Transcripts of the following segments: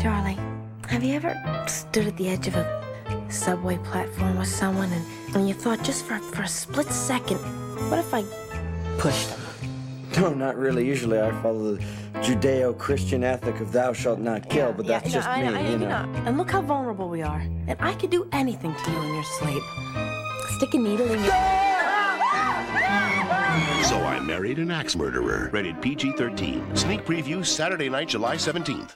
Charlie, have you ever stood at the edge of a subway platform with someone and, and you thought just for, for a split second, what if I pushed them? No, not really. Usually I follow the Judeo Christian ethic of thou shalt not kill, but that's you know, just I, me, I, you know. And look how vulnerable we are. And I could do anything to you in your sleep. Stick a needle in your. So I Married an Axe Murderer. Rated PG 13. Sneak preview Saturday night, July 17th.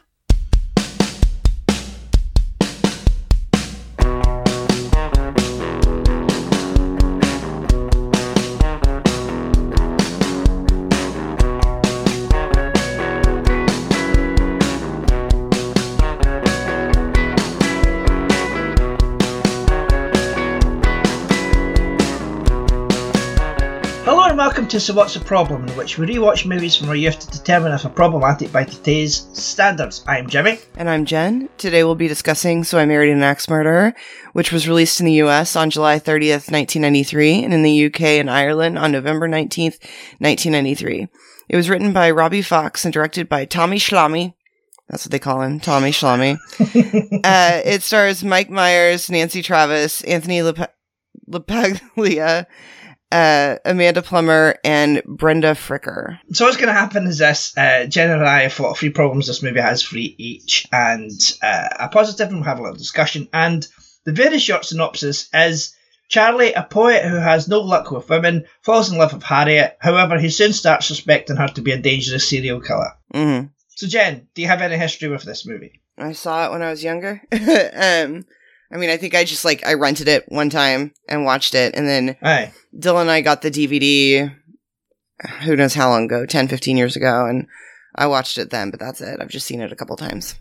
To So What's the Problem, in which we rewatch movies from our youth to determine if they're problematic by today's standards. I'm Jimmy. And I'm Jen. Today we'll be discussing So I Married an Axe Murderer, which was released in the US on July 30th, 1993, and in the UK and Ireland on November 19th, 1993. It was written by Robbie Fox and directed by Tommy Schlamme. That's what they call him, Tommy Schlamme. uh, it stars Mike Myers, Nancy Travis, Anthony Lep- Lepaglia, uh, Amanda Plummer, and Brenda Fricker. So what's going to happen is this: uh, Jen and I have thought three problems this movie has for each, and uh, a positive, and we'll have a little discussion. And the very short synopsis is: Charlie, a poet who has no luck with women, falls in love with Harriet. However, he soon starts suspecting her to be a dangerous serial killer. hmm So, Jen, do you have any history with this movie? I saw it when I was younger. um, I mean, I think I just like I rented it one time and watched it, and then Aye. Dylan and I got the DVD. Who knows how long ago? 10, 15 years ago, and I watched it then. But that's it. I've just seen it a couple times.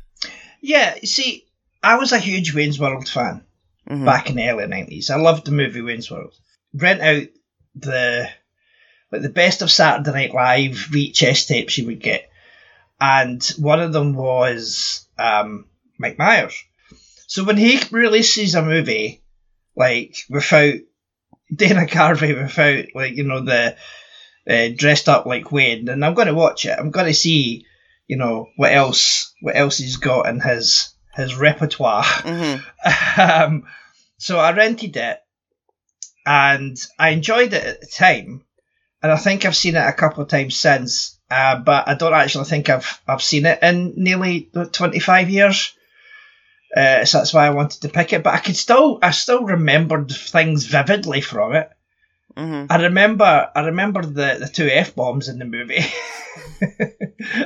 Yeah, you see, I was a huge Wayne's World fan. Mhm. back in the early nineties. I loved the movie Wayne's World. Rent out the like the best of Saturday Night Live VHS tapes you would get, and one of them was um, Mike Myers. So when he releases a movie like without Dana Carvey, without like you know the uh, dressed up like Wayne, and I'm going to watch it. I'm going to see you know what else what else he's got in his his repertoire. Mhm. um, so I rented it and I enjoyed it at the time. And I think I've seen it a couple of times since, uh, but I don't actually think I've I've seen it in nearly 25 years. Uh, so that's why I wanted to pick it. But I could still I still remembered things vividly from it. Mhm. I remember I remember the, the two F bombs in the movie.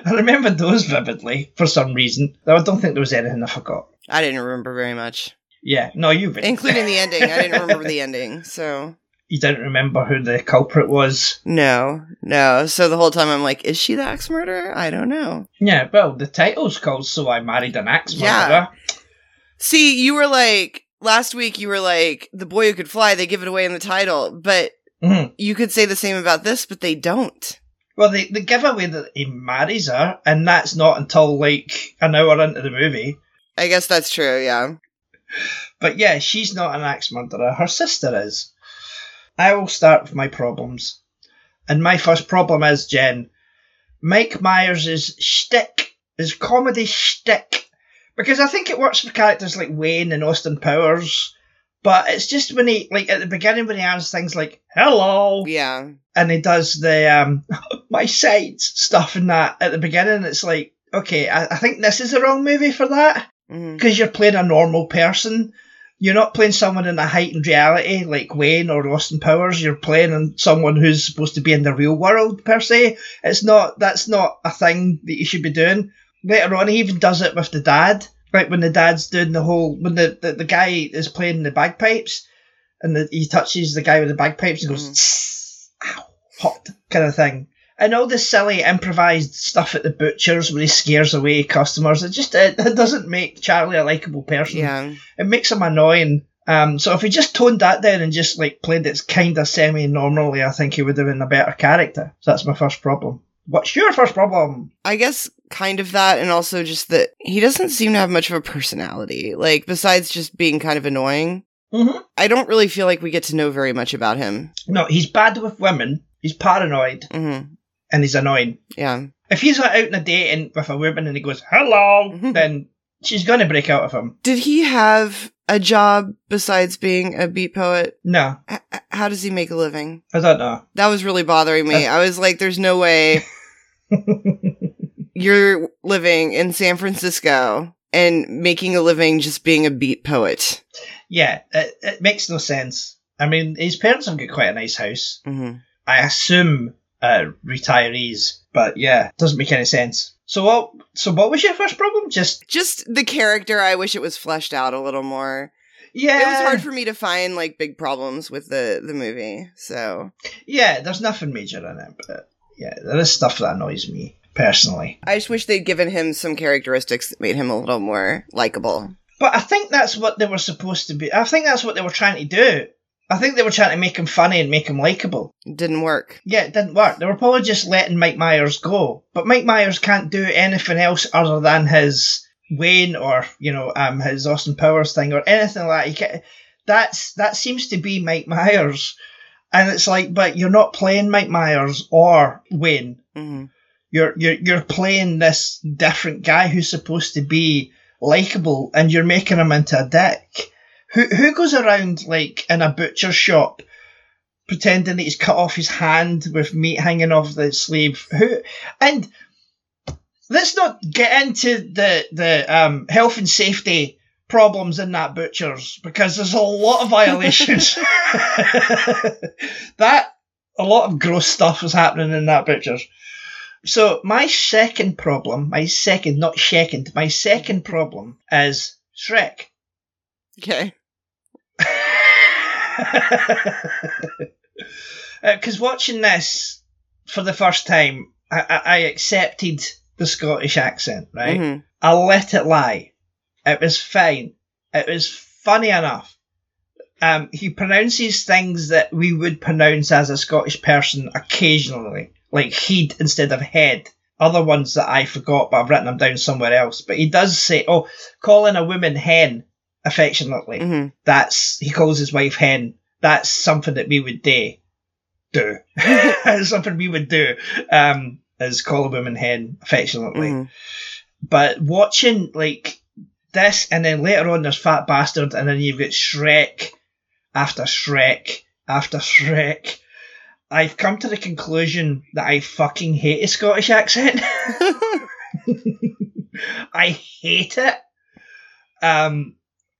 I remember those vividly for some reason. Though I don't think there was anything I forgot. I didn't remember very much, Yeah, no, you including the ending. I didn't remember the ending, so you didn't remember who the culprit was. no, no. So the whole time I'm like, is she the axe murderer? I don't know. Yeah, well, the title's called "So I Married an Axe Yeah. Murderer." See, you were like last week. You were like the boy who could fly. They give it away in the title, but Mhm. you could say the same about this, but they don't. Well, they, they give away that he marries her, and that's not until like an hour into the movie. I guess that's true. Yeah. But yeah, she's not an axe murderer. Her sister is. I will start with my problems. And my first problem is, Jen, Mike Myers' shtick, his comedy shtick. Because I think it works for characters like Wayne and Austin Powers. But it's just when he, like, at the beginning when he has things like, hello, Yeah. and he does the, um, my sights stuff and that at the beginning, it's like, okay, I, I think this is the wrong movie for that hmm because you're playing a normal person. You're not playing someone in a heightened reality like Wayne or Austin Powers. You're playing someone who's supposed to be in the real world per se. It's not. That's not a thing that you should be doing. Later on, he even does it with the dad. Like when the dad's doing the whole when the the, the guy is playing the bagpipes, and the, he touches the guy with the bagpipes and goes, "Tss, ow, hot kind of thing. And all this silly improvised stuff at the butchers where he scares away customers. It just it, it doesn't make Charlie a likable person. Yeah. It makes him annoying. Um, so if he just toned that down and just like played it kind of semi normally, I think he would have been a better character. So that's my first problem. What's your first problem? I guess kind of that, and also just that he doesn't seem to have much of a personality. Like, besides just being kind of annoying, Mm-hmm. I don't really feel like we get to know very much about him. No, he's bad with women. He's paranoid hmm and he's annoying. Yeah. If he's out on a date and with a woman and he goes hello, Mhm. then she's going to break out of him. Did he have a job besides being a beat poet? No, H- how does he make a living? I don't know. That was really bothering me. I was like, there's no way you're living in San Francisco and making a living just being a beat poet. yeah, it, it makes no sense. I mean, his parents have got quite a nice house. hmm I assume uh, retirees, but yeah, doesn't make any sense. So what? So what was your first problem? Just Just the character, I wish it was fleshed out a little more. yeah, It was hard for me to find like big problems with the the movie. So yeah. There's nothing major in it, but yeah, there is stuff that annoys me personally. I just wish they'd given him some characteristics that made him a little more likable. But I think that's what they were supposed to be. I think that's what they were trying to do. I think they were trying to make him funny and make him likable. Didn't work. Yeah, it didn't work. They were probably just letting Mike Myers go. But Mike Myers can't do anything else other than his Wayne or, you know, um, his Austin Powers thing or anything like that. He that's, that seems to be Mike Myers. And it's like, but you're not playing Mike Myers or Wayne. hmm You're, you're, you're playing this different guy who's supposed to be likable and you're making him into a dick. Who, who goes around like in a butcher shop pretending that he's cut off his hand with meat hanging off the sleeve? Who, and let's not get into the, the, um, health and safety problems in that butcher's because there's a lot of violations. that, a lot of gross stuff was happening in that butcher's. So my second problem, my second, not second, my second problem is Shrek. Okay. Because Uh, watching this for the first time, I, I, I accepted the Scottish accent, right? Mhm. I let it lie. It was fine. It was funny enough. Um, he pronounces things that we would pronounce as a Scottish person occasionally, like heed instead of head. Other ones that I forgot, but I've written them down somewhere else. But he does say, "Oh, calling a woman hen affectionately." Mhm. That's he calls his wife hen. That's something that we would do. Do something we would do. Um, is call a woman hen affectionately Mhm. but watching like this and then later on there's Fat Bastard and then you've got Shrek after Shrek after Shrek. I've come to the conclusion that I fucking hate a Scottish accent. I hate it. Um,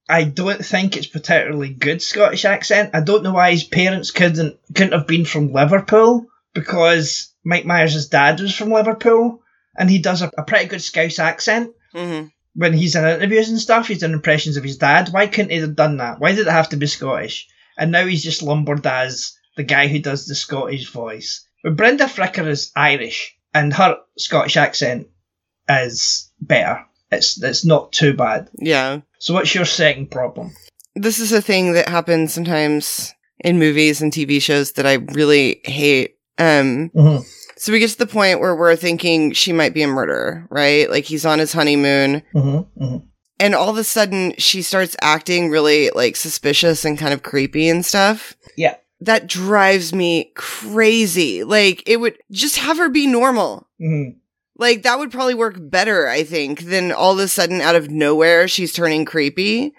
I don't think it's particularly good Scottish accent. I don't know why his parents couldn't couldn't have been from Liverpool because Mike Myers' dad was from Liverpool and he does a, a pretty good Scouse accent Mhm. when he's in interviews and stuff. He's done impressions of his dad. Why couldn't he have done that? Why did it have to be Scottish? And now he's just lumbered as the guy who does the Scottish voice. But Brenda Fricker is Irish and her Scottish accent is better. It's it's not too bad. Yeah. So what's your second problem? This is a thing that happens sometimes in movies and TV shows that I really hate. Um, Mhm. so we get to the point where we're thinking she might be a murderer, right? Like he's on his honeymoon. Mm-hmm, mm-hmm. And all of a sudden, she starts acting really like suspicious and kind of creepy and stuff. That drives me crazy. Like, it would just have her be normal. Mm-hmm. Like, that would probably work better, I think, than all of a sudden out of nowhere she's turning creepy.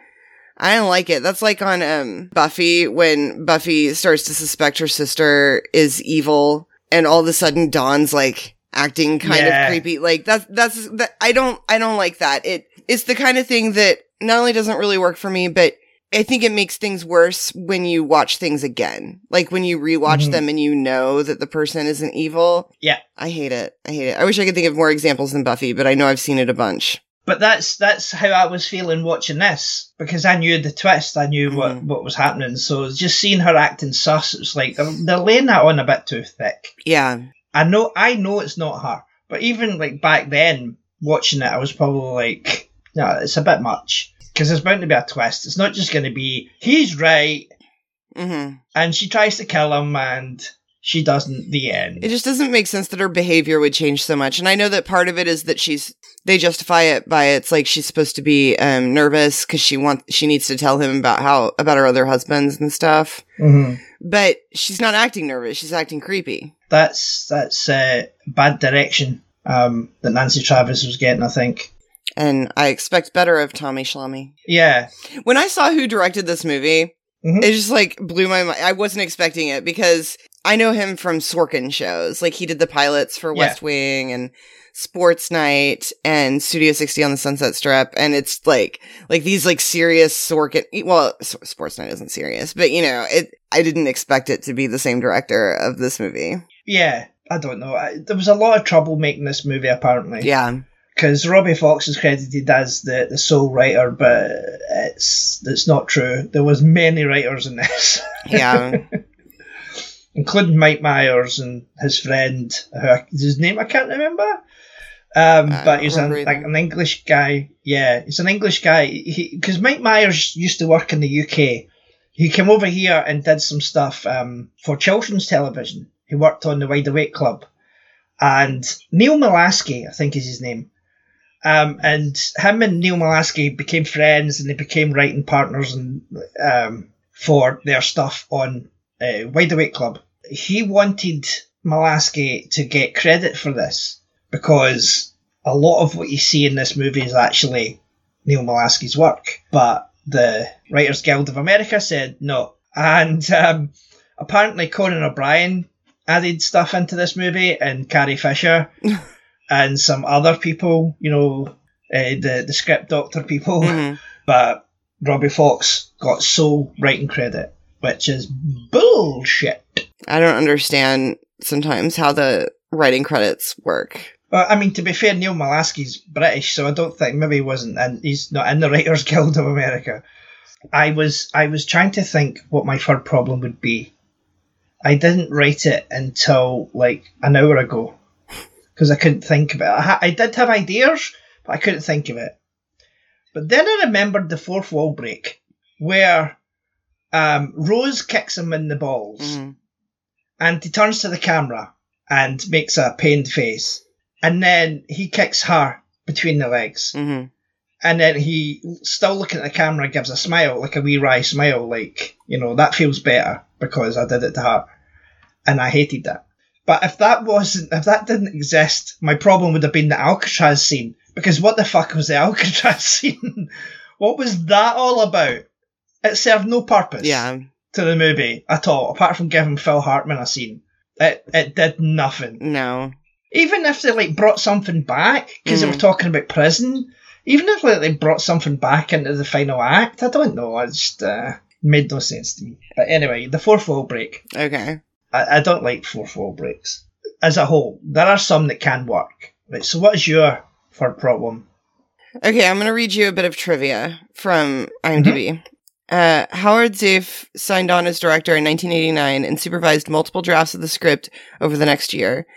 I don't like it. That's like on um, Buffy when Buffy starts to suspect her sister is evil, and all of a sudden Dawn's like acting kind Yeah. of creepy. Like that's that's that. I don't I don't like that. It it's the kind of thing that not only doesn't really work for me, but I think it makes things worse when you watch things again. Like when you rewatch Mhm. them and you know that the person isn't evil. Yeah. I hate it. I hate it. I wish I could think of more examples than Buffy, but I know I've seen it a bunch. But that's that's how I was feeling watching this because I knew the twist. I knew what, Mhm. what was happening. So just seeing her acting sus, it was like they're, they're laying that on a bit too thick. Yeah. I know I know it's not her, but even like back then watching it, I was probably like, no, it's a bit much because there's bound to be a twist. It's not just going to be he's right hmm and she tries to kill him and she doesn't. The end. It just doesn't make sense that her behavior would change so much. And I know that part of it is that she's they justify it by it's like she's supposed to be um, nervous because she wants she needs to tell him about how about her other husbands and stuff. hmm But she's not acting nervous; she's acting creepy. That's that's uh, bad direction um, that Nancy Travis was getting. I think. And I expect better of Tommy Schlamme. Yeah. When I saw who directed this movie, Mhm. it just like blew my mind. I wasn't expecting it because I know him from Sorkin shows. Like he did the pilots for Yeah. West Wing and Sports Night and Studio 60 on the Sunset Strip. And it's like, like these like serious Sorkin, well, Sports Night isn't serious, but you know, it, I didn't expect it to be the same director of this movie. Yeah. I don't know. I, there was a lot of trouble making this movie, apparently. Yeah. Because Robbie Fox is credited as the, the sole writer, but it's it's not true. There was many writers in this, Yeah. including Mike Myers and his friend. Who I- his name I can't remember. Um, I but he's an, like an English guy. Yeah, he's an English guy. Because Mike Myers used to work in the UK. He came over here and did some stuff um, for children's television. He worked on the Wide Awake Club. And Neil Malasky, I think is his name. Um, and him and Neil Malasky became friends and they became writing partners and um, for their stuff on uh, Wide Awake Club. He wanted Malasky to get credit for this because a lot of what you see in this movie is actually Neil Malasky's work. But the Writers Guild of America said no. And um, apparently Conan O'Brien added stuff into this movie and Carrie Fisher and some other people, you know, uh, the, the script doctor people. Mhm. But Robbie Fox got sole writing credit, which is bullshit. I don't understand sometimes how the writing credits work. Well, I mean, to be fair, Neil Malasky's British, so I don't think maybe he wasn't, and he's not in the Writers Guild of America. I was I was trying to think what my third problem would be. I didn't write it until like an hour ago because I couldn't think of it. I, ha- I did have ideas, but I couldn't think of it. But then I remembered the fourth wall break where um, Rose kicks him in the balls Mhm. and he turns to the camera and makes a pained face. And then he kicks her between the legs. Mhm. And then he, still looking at the camera, gives a smile, like a wee wry smile, like, you know, that feels better because I did it to her. And I hated that. But if that wasn't, if that didn't exist, my problem would have been the Alcatraz scene. Because what the fuck was the Alcatraz scene? what was that all about? It served no purpose Yeah. to the movie at all, apart from giving Phil Hartman a scene. It it did nothing. No. Even if they like brought something back, because they Mm. were talking about prison. Even if like they brought something back into the final act, I don't know. It just uh, made no sense to me. But anyway, the fourth wall break. Okay. I, I don't like fourth wall breaks as a whole. There are some that can work. Right. So what is your third problem? Okay, I'm going to read you a bit of trivia from mm-hmm. IMDb. Uh, Howard Zieff signed on as director in 1989 and supervised multiple drafts of the script over the next year.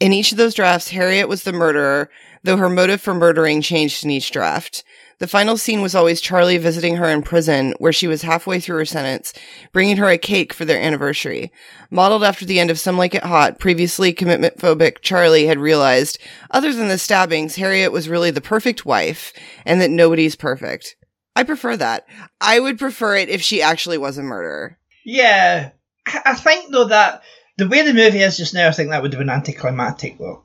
In each of those drafts, Harriet was the murderer, though her motive for murdering changed in each draft. The final scene was always Charlie visiting her in prison, where she was halfway through her sentence, bringing her a cake for their anniversary. Modeled after the end of Some Like It Hot, previously commitment phobic Charlie had realized, other than the stabbings, Harriet was really the perfect wife, and that nobody's perfect. I prefer that. I would prefer it if she actually was a murderer. Yeah, I think though that the way the movie is just now, I think that would have been anticlimactic though.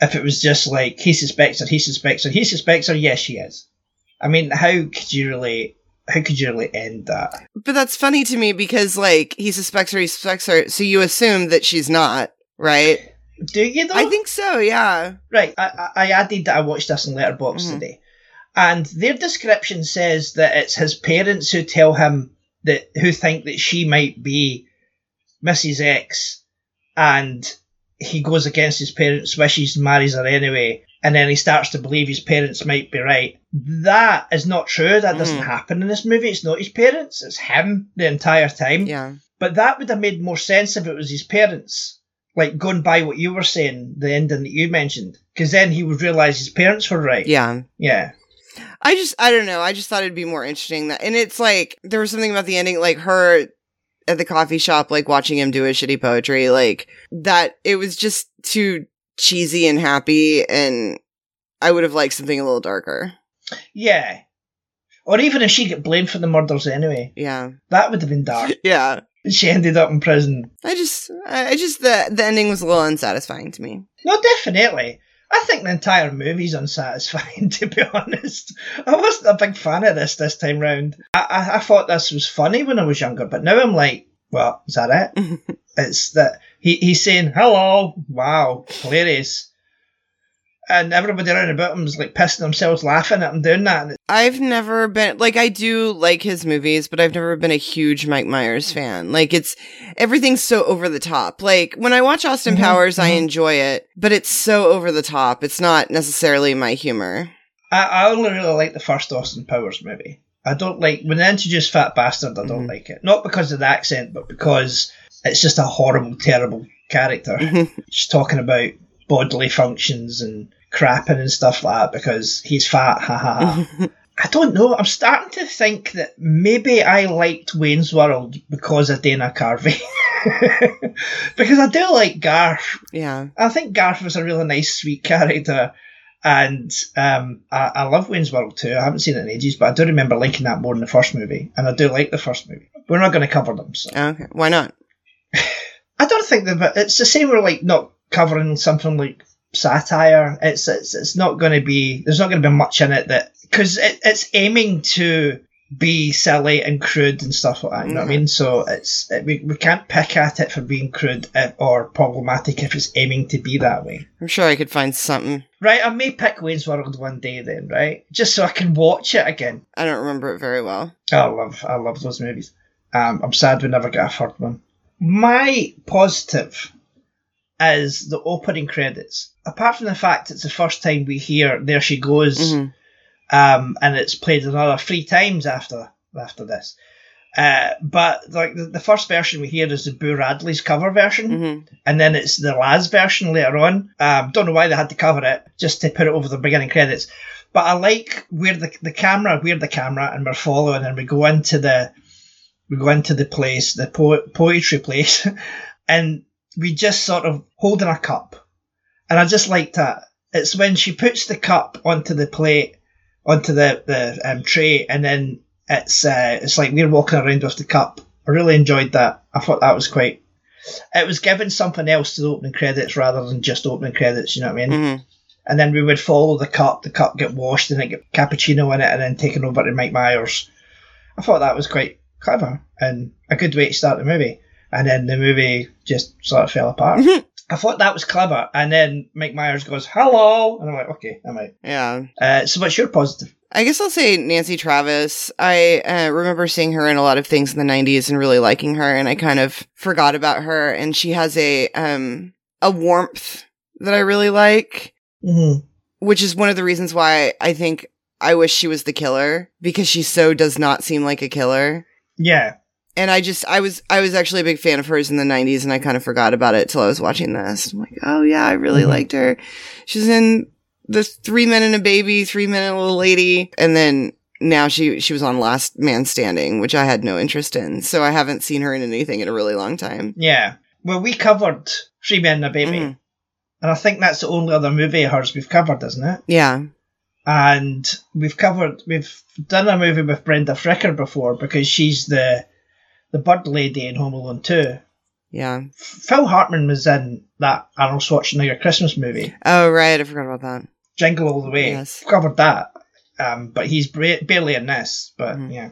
If it was just like he suspects her, he suspects her, he suspects her, yes, she is. I mean, how could you really, how could you really end that? But that's funny to me because, like, he suspects her, he suspects her, so you assume that she's not, right? Do you though? I think so, yeah. Right, I, I added that I watched this in Letterboxd Mhm. today, and their description says that it's his parents who tell him that who think that she might be Mrs. X, and he goes against his parents' wishes and marries her anyway, and then he starts to believe his parents might be right. That is not true. That doesn't Mhm. happen in this movie. It's not his parents. It's him the entire time. Yeah. But that would have made more sense if it was his parents. Like going by what you were saying, the ending that you mentioned. Because then he would realise his parents were right. Yeah. Yeah. I just, I don't know. I just thought it'd be more interesting that, and it's like, there was something about the ending, like her at the coffee shop, like watching him do his shitty poetry, like that it was just too cheesy and happy. And I would have liked something a little darker. Yeah. Or even if she get blamed for the murders anyway. Yeah. That would have been dark. Yeah. she ended up in prison. I just, I I just, the, the ending was a little unsatisfying to me. No, definitely. I think the entire movie's unsatisfying, to be honest. I wasn't a big fan of this this time round. I, I, I thought this was funny when I was younger, but now I'm like, well, is that it? it's that he, he's saying, hello, wow, hilarious. And everybody around about him is like pissing themselves laughing at him doing that. I've never been like I do like his movies, but I've never been a huge Mike Myers fan. Like it's everything's so over the top. Like when I watch Austin Mhm, Powers, I mhm. enjoy it, but it's so over the top. It's not necessarily my humor. I, I only really like the first Austin Powers movie. I don't like when they introduce Fat Bastard. I don't Mhm. like it, not because of the accent, but because it's just a horrible, terrible character. just talking about bodily functions and crapping and stuff like that because he's fat. Ha ha ha. I don't know. I'm starting to think that maybe I liked Wayne's World because of Dana Carvey. because I do like Garth. yeah. I think Garth was a really nice, sweet character. And um, I, I love Wayne's World too. I haven't seen it in ages, but I do remember liking that more than the first movie. And I do like the first movie. We're not going to cover them. So. Okay. Why not? I don't think that but it's the same with like not covering something like satire. It's it's, it's not going to be there's not going to be much in it that because it, it's aiming to be silly and crude and stuff like that. You know what I mean? So it's it, we we can't pick at it for being crude uh, or problematic if it's aiming to be that way. I'm sure I could find something. Right, I may pick Wayne's World one day then, right? Just so I can watch it again. I don't remember it very well. I love I love those movies. Um, I'm sad we never got a third one. My positive is the opening credits. Apart from the fact it's the first time we hear "There She Goes," Mhm. um, and it's played another three times after after this. Uh, but like the, the first version we hear is the Boo Radley's cover version, Mhm. and then it's the La's version later on. Um, don't know why they had to cover it just to put it over the beginning credits. But I like where the the camera, where the camera, and we're following, and we go into the we go into the place, the po- poetry place, and we just sort of holding a cup, and I just like that. It's when she puts the cup onto the plate, onto the the um, tray, and then it's uh, it's like we're walking around with the cup. I really enjoyed that. I thought that was quite. It was giving something else to the opening credits rather than just opening credits. You know what I mean? Mhm. and then we would follow the cup. The cup get washed and it get cappuccino in it, and then taken over to Mike Myers. I thought that was quite clever and a good way to start the movie. And then the movie just sort of fell apart. I thought that was clever, and then Mike Myers goes hello, and I'm like, okay, I'm out. Yeah. Uh, so what's your positive? I guess I'll say Nancy Travis. I uh, remember seeing her in a lot of things in the 90s and really liking her and I kind of forgot about her and she has a um a warmth that I really like, Mm-hmm. which is one of the reasons why I think I wish she was the killer because she so does not seem like a killer. Yeah, And I just I was I was actually a big fan of hers in the 90s and I kind of forgot about it till I was watching this. I'm like, "Oh yeah, I really Mhm. liked her." She's in the 3 Men and a Baby, 3 Men and a Little Lady, and then now she she was on Last Man Standing, which I had no interest in. So I haven't seen her in anything in a really long time. yeah. Well, we covered Three Men and a Baby, Mhm. and I think that's the only other movie of hers we've covered, isn't it? Yeah. and we've covered we've done a movie with Brenda Fricker before because she's the the bird lady in Home Alone 2. Yeah. Phil Hartman was in that Arnold Schwarzenegger Christmas movie, Oh right, I forgot about that. Jingle All the Way. Yes. Covered that, um, but he's barely in this. But Mhm. yeah,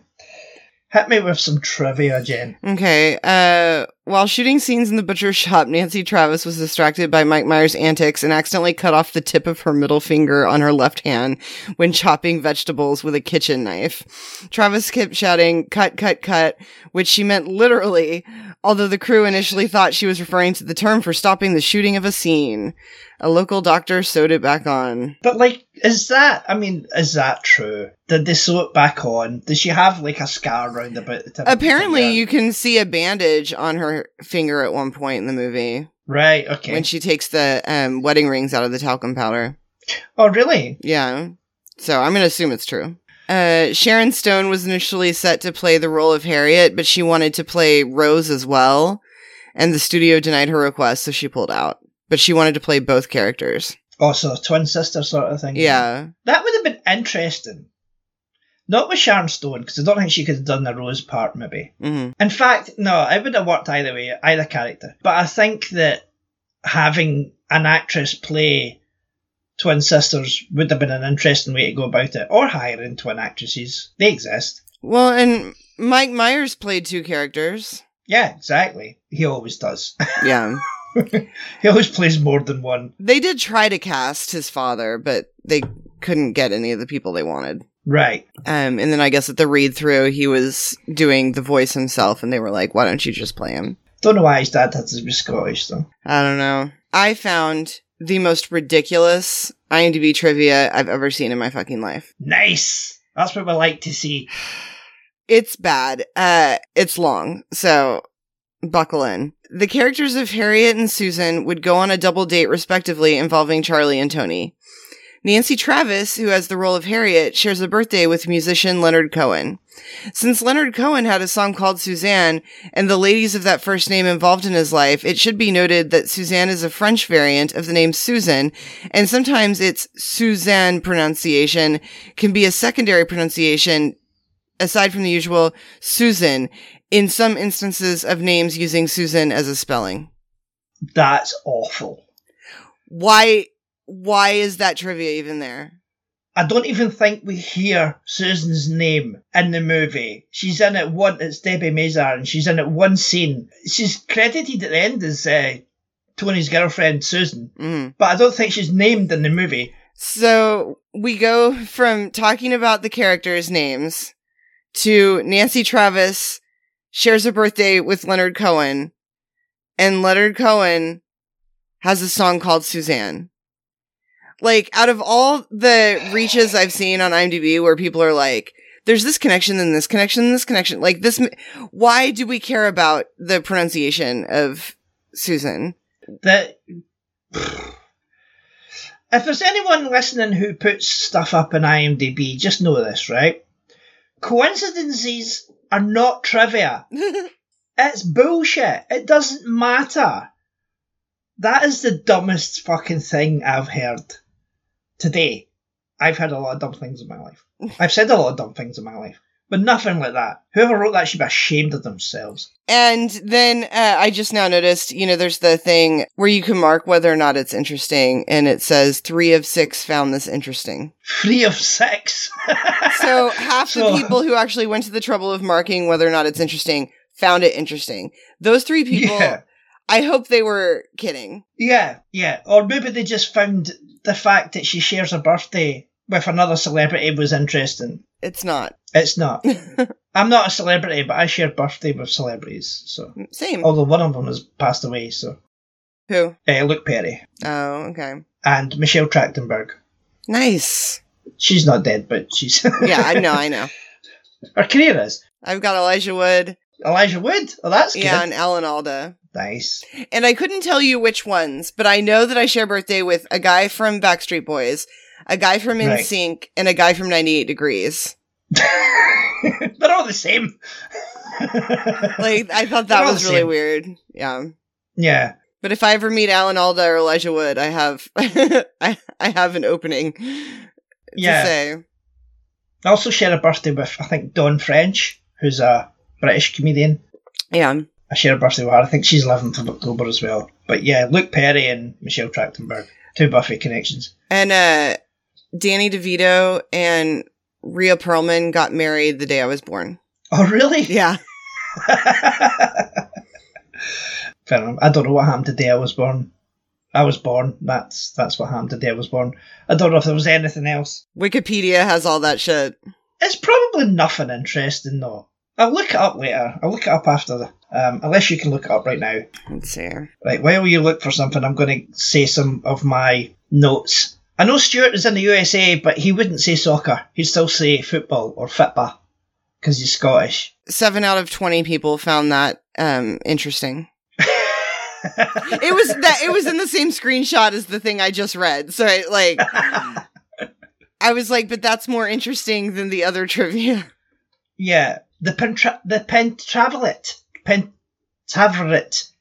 hit me with some trivia, Jen. Okay. Uh, while shooting scenes in the butcher shop, Nancy Travis was distracted by Mike Myers' antics and accidentally cut off the tip of her middle finger on her left hand when chopping vegetables with a kitchen knife. Travis kept shouting, cut, cut, cut, which she meant literally, although the crew initially thought she was referring to the term for stopping the shooting of a scene. A local doctor sewed it back on. But like, is that? I mean, is that true? Did they sew it back on? Does she have like a scar around about the tip? Apparently, finger? you can see a bandage on her finger at one point in the movie. right. Okay. when she takes the um, wedding rings out of the talcum powder. oh, really? Yeah. So I'm going to assume it's true. Uh, Sharon Stone was initially set to play the role of Harriet, but she wanted to play Rose as well. And the studio denied her request, so she pulled out. But she wanted to play both characters. Also, a twin sister sort of thing. Yeah. That would have been interesting. Not with Sharon Stone, because I don't think she could have done the Rose part, maybe. hmm In fact, no, it would have worked either way, either character. But I think that having an actress play twin sisters would have been an interesting way to go about it, or hiring twin actresses. They exist. Well, and Mike Myers played two characters. Yeah, exactly. He always does. Yeah. he always plays more than one. they did try to cast his father, but they couldn't get any of the people they wanted. Right. Um, and then I guess at the read through, he was doing the voice himself, and they were like, why don't you just play him? Don't know why his dad had to be Scottish, though. I don't know. I found the most ridiculous IMDb trivia I've ever seen in my fucking life. Nice. That's what we like to see. It's bad. Uh, it's long, so buckle in. The characters of Harriet and Susan would go on a double date respectively involving Charlie and Tony. Nancy Travis, who has the role of Harriet, shares a birthday with musician Leonard Cohen. Since Leonard Cohen had a song called Suzanne and the ladies of that first name involved in his life, it should be noted that Suzanne is a French variant of the name Susan, and sometimes its Suzanne pronunciation can be a secondary pronunciation aside from the usual Susan in some instances of names using Susan as a spelling. That's awful. Why why is that trivia even there? I don't even think we hear Susan's name in the movie. She's in it one. It's Debbie Mazar, and she's in it one scene. She's credited at the end as uh, Tony's girlfriend Susan, Mhm. but I don't think she's named in the movie. So we go from talking about the characters' names to Nancy Travis shares a birthday with Leonard Cohen, and Leonard Cohen has a song called Suzanne. Like, out of all the reaches I've seen on IMDb where people are like, there's this connection and this connection and this connection, like this, why do we care about the pronunciation of Susan? That if there's anyone listening who puts stuff up in IMDb, just know this, right? Coincidences are not trivia. It's bullshit. It doesn't matter. That is the dumbest fucking thing I've heard today. I've heard a lot of dumb things in my life. I've said a lot of dumb things in my life, but nothing like that. Whoever wrote that should be ashamed of themselves. And then uh, I just now noticed, you know, there's the thing where you can mark whether or not it's interesting, and it says three of six found this interesting. Three of six. So half So- the people who actually went to the trouble of marking whether or not it's interesting found it interesting. Those three people, Yeah. I hope they were kidding. Yeah, yeah. Or maybe they just found the fact that she shares a birthday with another celebrity was interesting. It's not. It's not. I'm not a celebrity, but I share birthday with celebrities. So, Same. although one of them has passed away, so Who? uh, Luke Perry Oh, okay. and Michelle Trachtenberg. Nice. She's not dead, but she's Yeah, I know, I know. her career is I've got Elijah Wood, Elijah Wood. Oh, that's good. yeah, and Alan Alda. Nice. And I couldn't tell you which ones, but I know that I share birthday with a guy from Backstreet Boys, a guy from Right. NSYNC, and a guy from 98 Degrees. They're all the same. Like, I thought They're that was really same. weird. Yeah. yeah. But if I ever meet Alan Alda or Elijah Wood, I have, I, I have an opening to Yeah. say. I also share a birthday with I think Dawn French, who's a British comedian. Yeah. I share a birthday with her. I think she's 11th of October as well. But yeah, Luke Perry and Michelle Trachtenberg, two Buffy connections. And, uh, Danny DeVito and Rhea Perlman got married the day I was born. Oh really? Yeah. Fair enough. I don't know what happened the day I was born. I was born. That's that's what happened the day I was born. I don't know if there was anything else. Wikipedia has all that shit. It's probably nothing interesting though. I'll look it up later. I'll look it up after the. Um, unless you can look it up right now. Let's see. Right, while you look for something, I'm going to say some of my notes. I know Stuart is in the USA, but he wouldn't say soccer. He'd still say football or fitba because he's Scottish. Seven out of 20 people found that, um, interesting. It was that, it was in the same screenshot as the thing I just read. So, I, like, I was like, but that's more interesting than the other trivia. yeah, the pentra- the Pentraveret, Pentaveret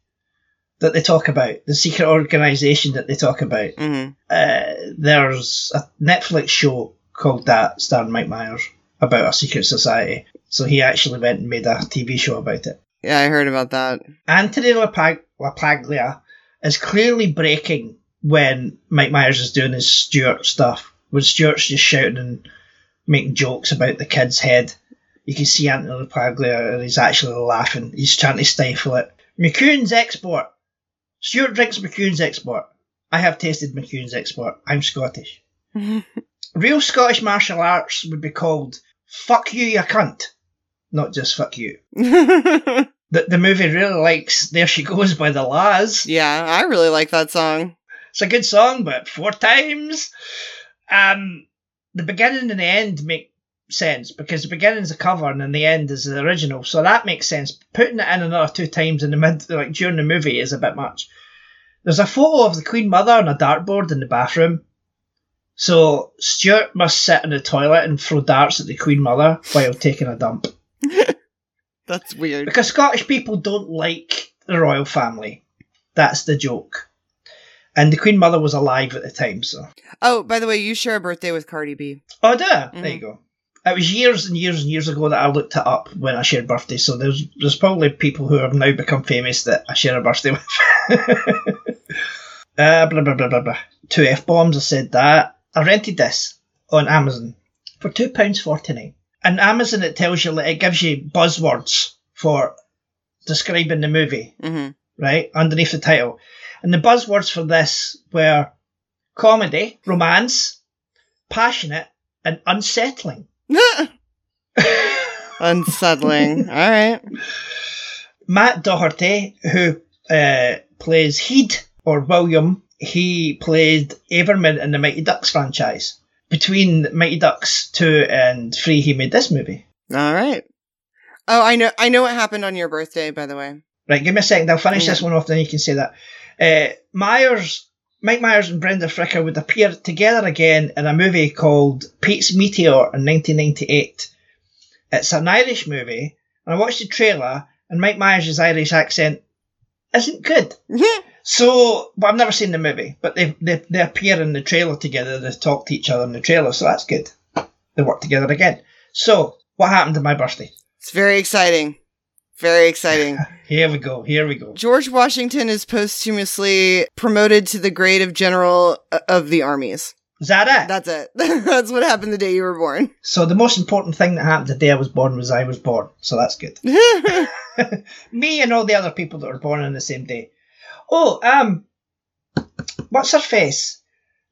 that they talk about, the secret organisation that they talk about. hmm Uh, there's a Netflix show called that, starring Mike Myers, about a secret society. So he actually went and made a TV show about it. Yeah, I heard about that. Anthony Lapag- LaPaglia is clearly breaking when Mike Myers is doing his Stuart stuff, when Stuart's just shouting and making jokes about the kid's head. You can see Anthony LaPaglia and he's actually laughing. He's trying to stifle it. McEwan's export. Stuart drinks McEwan's export. I have tasted McEwan's export. I'm Scottish. Real Scottish martial arts would be called Fuck You, You Cunt. Not just Fuck You. The, the movie really likes There She Goes by the La's. yeah, I really like that song. It's a good song, but four times. Um, the beginning and the end make sense because the beginning's a cover and then the end is the original, so that makes sense. Putting it in another two times in the mid, like during the movie, is a bit much. There's a photo of the Queen Mother on a dartboard in the bathroom. So Stuart must sit in the toilet and throw darts at the Queen Mother while taking a dump. That's weird. Because Scottish people don't like the royal family. That's the joke. And the Queen Mother was alive at the time, so. Oh, by the way, you share a birthday with Cardi B. Oh, do I? There mm-hmm. you go. It was years and years and years ago that I looked it up when I shared birthdays, so there's there's probably people who have now become famous that I share a birthday with. uh, blah, blah, blah, blah, blah. Two F bombs, I said that. I rented this on Amazon for £2.49. And Amazon, it tells you, like, it gives you buzzwords for describing the movie hmm right, underneath the title. And the buzzwords for this were comedy, romance, passionate, and unsettling. Unsettling. All right. Matt Doherty, who uh, plays Heed or William, he played Averman in the Mighty Ducks franchise. Between Mighty Ducks 2 and 3, he made this movie. All right. Oh, I know. I know what happened on your birthday. By the way. Right, give me a second. I'll finish Yeah. this one off, then you can say that. Uh, Myers, Mike Myers and Brenda Fricker would appear together again in a movie called Pete's Meteor in 1998. It's an Irish movie, and I watched the trailer, and Mike Myers' Irish accent isn't good. So, but I've never seen the movie, but they, they they appear in the trailer together. They talk to each other in the trailer, so that's good. They work together again. So, what happened to my birthday? It's very exciting. Very exciting. Here we go. Here we go. George Washington is posthumously promoted to the grade of general uh, of the armies. Is that it? That's it. That's what happened the day you were born. So the most important thing that happened the day I was born was I was born. So that's good. Me and all the other people that were born on the same day. Oh, um, what's her face?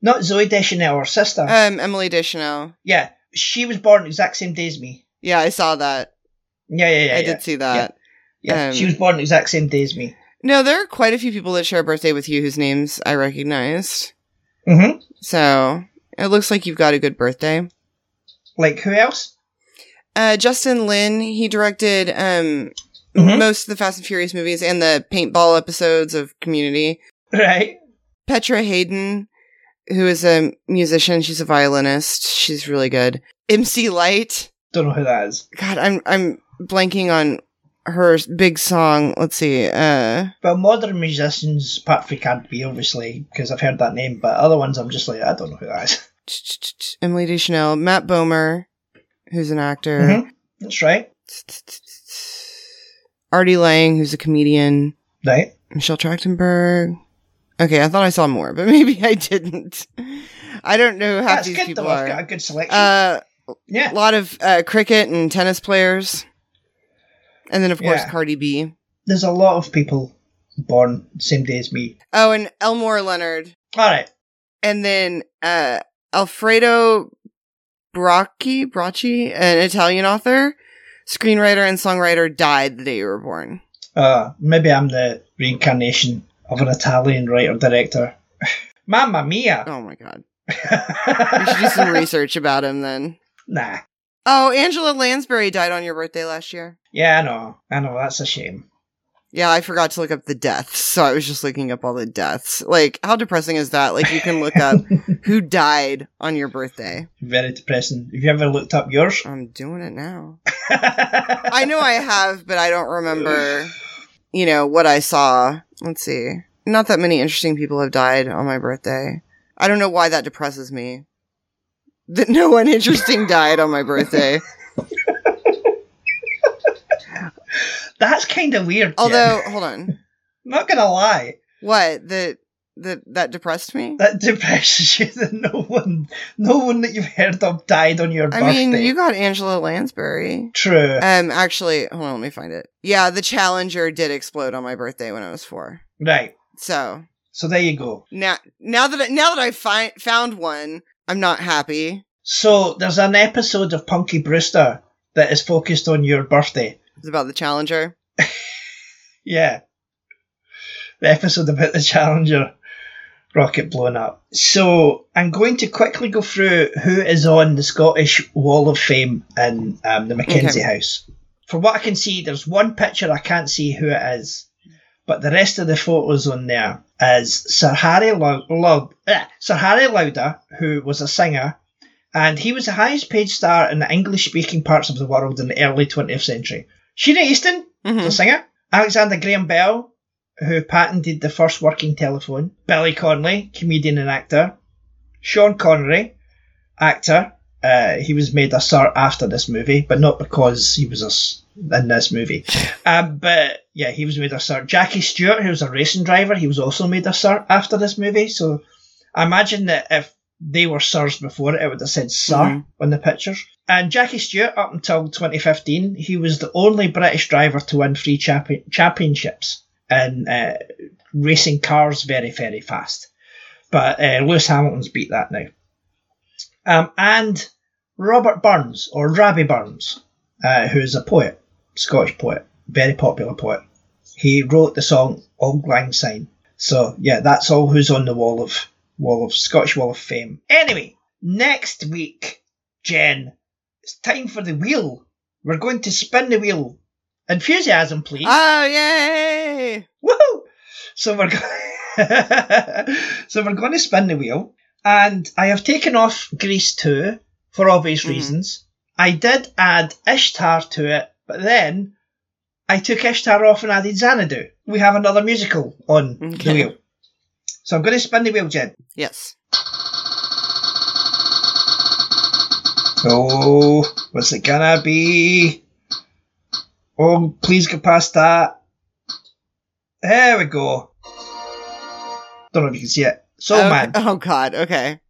Not Zooey Deschanel, her sister. um, Emily Deschanel. yeah, she was born exact same day as me. Yeah, I saw that. Yeah, yeah, yeah. I yeah. did see that. Yeah, um, she was born exact same day as me. No, there are quite a few people that share a birthday with you whose names I recognized. Mm-hmm. So it looks like you've got a good birthday. Like who else? Uh, Justin Lin, he directed um, Mhm. most of the Fast and Furious movies and the paintball episodes of Community. Right. Petra Haden, who is a musician, she's a violinist. She's really good. MC Lyte. Don't know who that is. God, I'm I'm blanking on her big song. Let's see. Uh, Well, modern musicians, apart from B, obviously, because I've heard that name, but other ones I'm just like, I don't know who that is. Emily Deschanel, Matt Bomer, who's an actor. Mhm. That's right. Artie Lange, who's a comedian. Right. Michelle Trachtenberg. Okay, I thought I saw more, but maybe I didn't. I don't know That's these good people though. I've got a good selection. Uh, yeah. a lot of uh, cricket and tennis players, and then of course Yeah. Cardi B. There's a lot of people born same day as me. Oh, and Elmore Leonard, All right. and then uh, Alfredo Bracci, Bracci, an Italian author, screenwriter, and songwriter, died the day you were born. Uh, maybe I'm the reincarnation of an Italian writer director. Mamma mia! Oh my god, we should do some research about him then. nah. Oh, Angela Lansbury died on your birthday last year. Yeah, I know. I know. That's a shame. Yeah, I forgot to look up the deaths, so I was just looking up all the deaths. Like, how depressing is that? Like, you can look up who died on your birthday. Very depressing. Have you ever looked up yours? I'm doing it now. I know I have, but I don't remember, you know, what I saw. Let's see. Not that many interesting people have died on my birthday. I don't know why that depresses me. That no one interesting died on my birthday. That's kind of weird. Jen. Although, hold on. not gonna lie. What? That that that depressed me. That depresses you that no one, no one that you've heard of died on your birthday. I birthday. mean, you got Angela Lansbury. True. Um, actually, hold on, let me find it. Yeah, the Challenger did explode on my birthday when I was four. right. So So there you go. now, now that I, now that I find found one, I'm not happy. So there's an episode of Punky Brewster that is focused on your birthday. It's about the Challenger. Yeah. The episode about the Challenger rocket blowing up. So I'm going to quickly go through who is on the Scottish Wall of Fame in um, the Mackenzie Okay. House. From what I can see, there's one picture I can't see who it is, but the rest of the photos on there is Sir Harry Lou- eh, Sir Harry Lauder, who was a singer, and he was the highest paid star in the English-speaking parts of the world in the early 20th century. Sheena Easton, Mhm. the singer. Alexander Graham Bell, who patented the first working telephone. Billy Connolly, comedian and actor. Sean Connery, actor. Uh, he was made a sir after this movie, but not because he was a in this movie. Um, but yeah, he was made a sir. Jackie Stewart, who was a racing driver, he was also made a sir after this movie. So I imagine that if they were sirs before it, it would have said sir Mhm. on the pictures. And Jackie Stewart, up until 2015, he was the only British driver to win three champi- championships in uh, racing cars very, very fast. But uh, Lewis Hamilton's beat that now. Um, and Robert Burns, or Rabbie Burns, uh, who is a poet, Scottish poet, very popular poet. He wrote the song Auld Lang Syne. So yeah, that's all who's on the wall of wall of Scottish Wall of Fame. Anyway, next week, Jen, it's time for the wheel. We're going to spin the wheel. Enthusiasm, please. Oh yay! Woohoo! So we're go- so we're going to spin the wheel, and I have taken off Grease 2 for obvious Mhm. reasons. I did add Ishtar to it, but then I took Ishtar off and added Xanadu. We have another musical on the wheel. So I'm going to spin the wheel, Jen. Yes. Oh, what's it gonna be? Oh, please get past that. There we go. Don't know if you can see it. Soul Okay- Man. Oh god. Okay.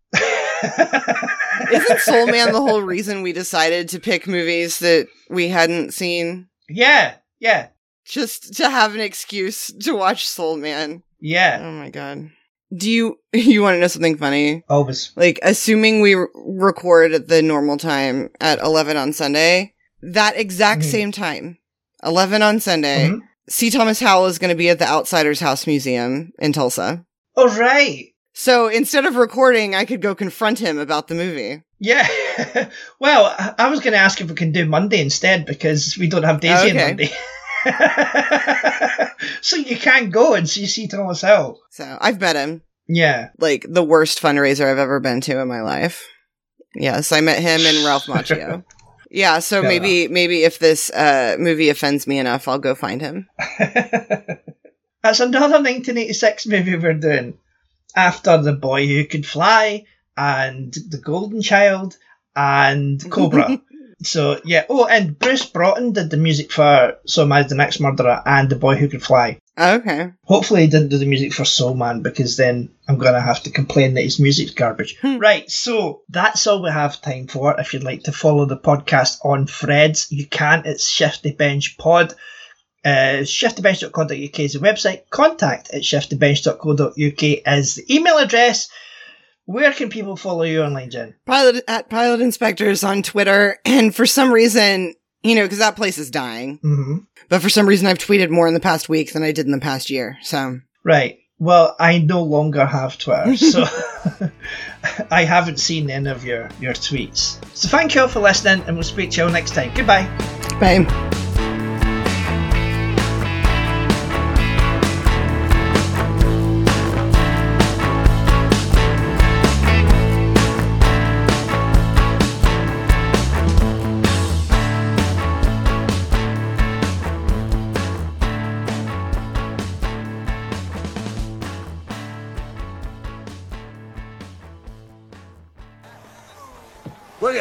Isn't Soul Man the whole reason we decided to pick movies that we hadn't seen? yeah, yeah, Just to have an excuse to watch Soul Man. yeah. Oh my god. Do you you want to know something funny? Always. Like assuming we r- record at the normal time at 11 on Sunday, that exact Mhm. same time, 11 on Sunday, Mhm. C. Thomas Howell is going to be at the Outsiders House Museum in Tulsa. Oh, right. So instead of recording, I could go confront him about the movie. Yeah. well, I- was going to ask if we can do Monday instead because we don't have Daisy on Okay. Monday. so you can't go and see C. Thomas Howell. So I've met him. Yeah. Like the worst fundraiser I've ever been to in my life. Yes, I met him and Ralph Macchio. Yeah, so Fair maybe maybe if this uh, movie offends me enough, I'll go find him. That's another 1986 movie we're doing. After The Boy Who Could Fly and The Golden Child and Cobra. so, yeah. Oh, and Bruce Broughton did the music for So I Married an Axe Murderer and The Boy Who Could Fly. Okay. Hopefully, he didn't do the music for Soul Man because then I'm to have to complain that his music's garbage. Hmm. right, so that's all we have time for. If you'd like to follow the podcast on Threads, you can. It's Shifty Bench Pod. Uh, shiftybench.co.uk is the website. Contact at shiftybench.co.uk is the email address. Where can people follow you online, Jen? Pilot at Pilot Inspectors on Twitter, and for some reason, you know, because that place is dying. hmm But for some reason, I've tweeted more in the past week than I did in the past year. So Right. Well, I no longer have Twitter, so I haven't seen any of your, your tweets. So thank you all for listening, and we'll speak to you all next time. Goodbye. bye.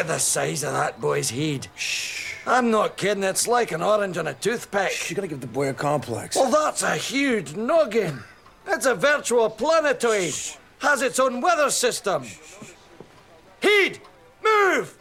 At the size of that boy's head. Shh. I'm not kidding, it's like an orange on a toothpick. You're gonna give the boy a complex. Well, that's a huge noggin. It's a virtual planetoid. Has its own weather system. Heed! Move!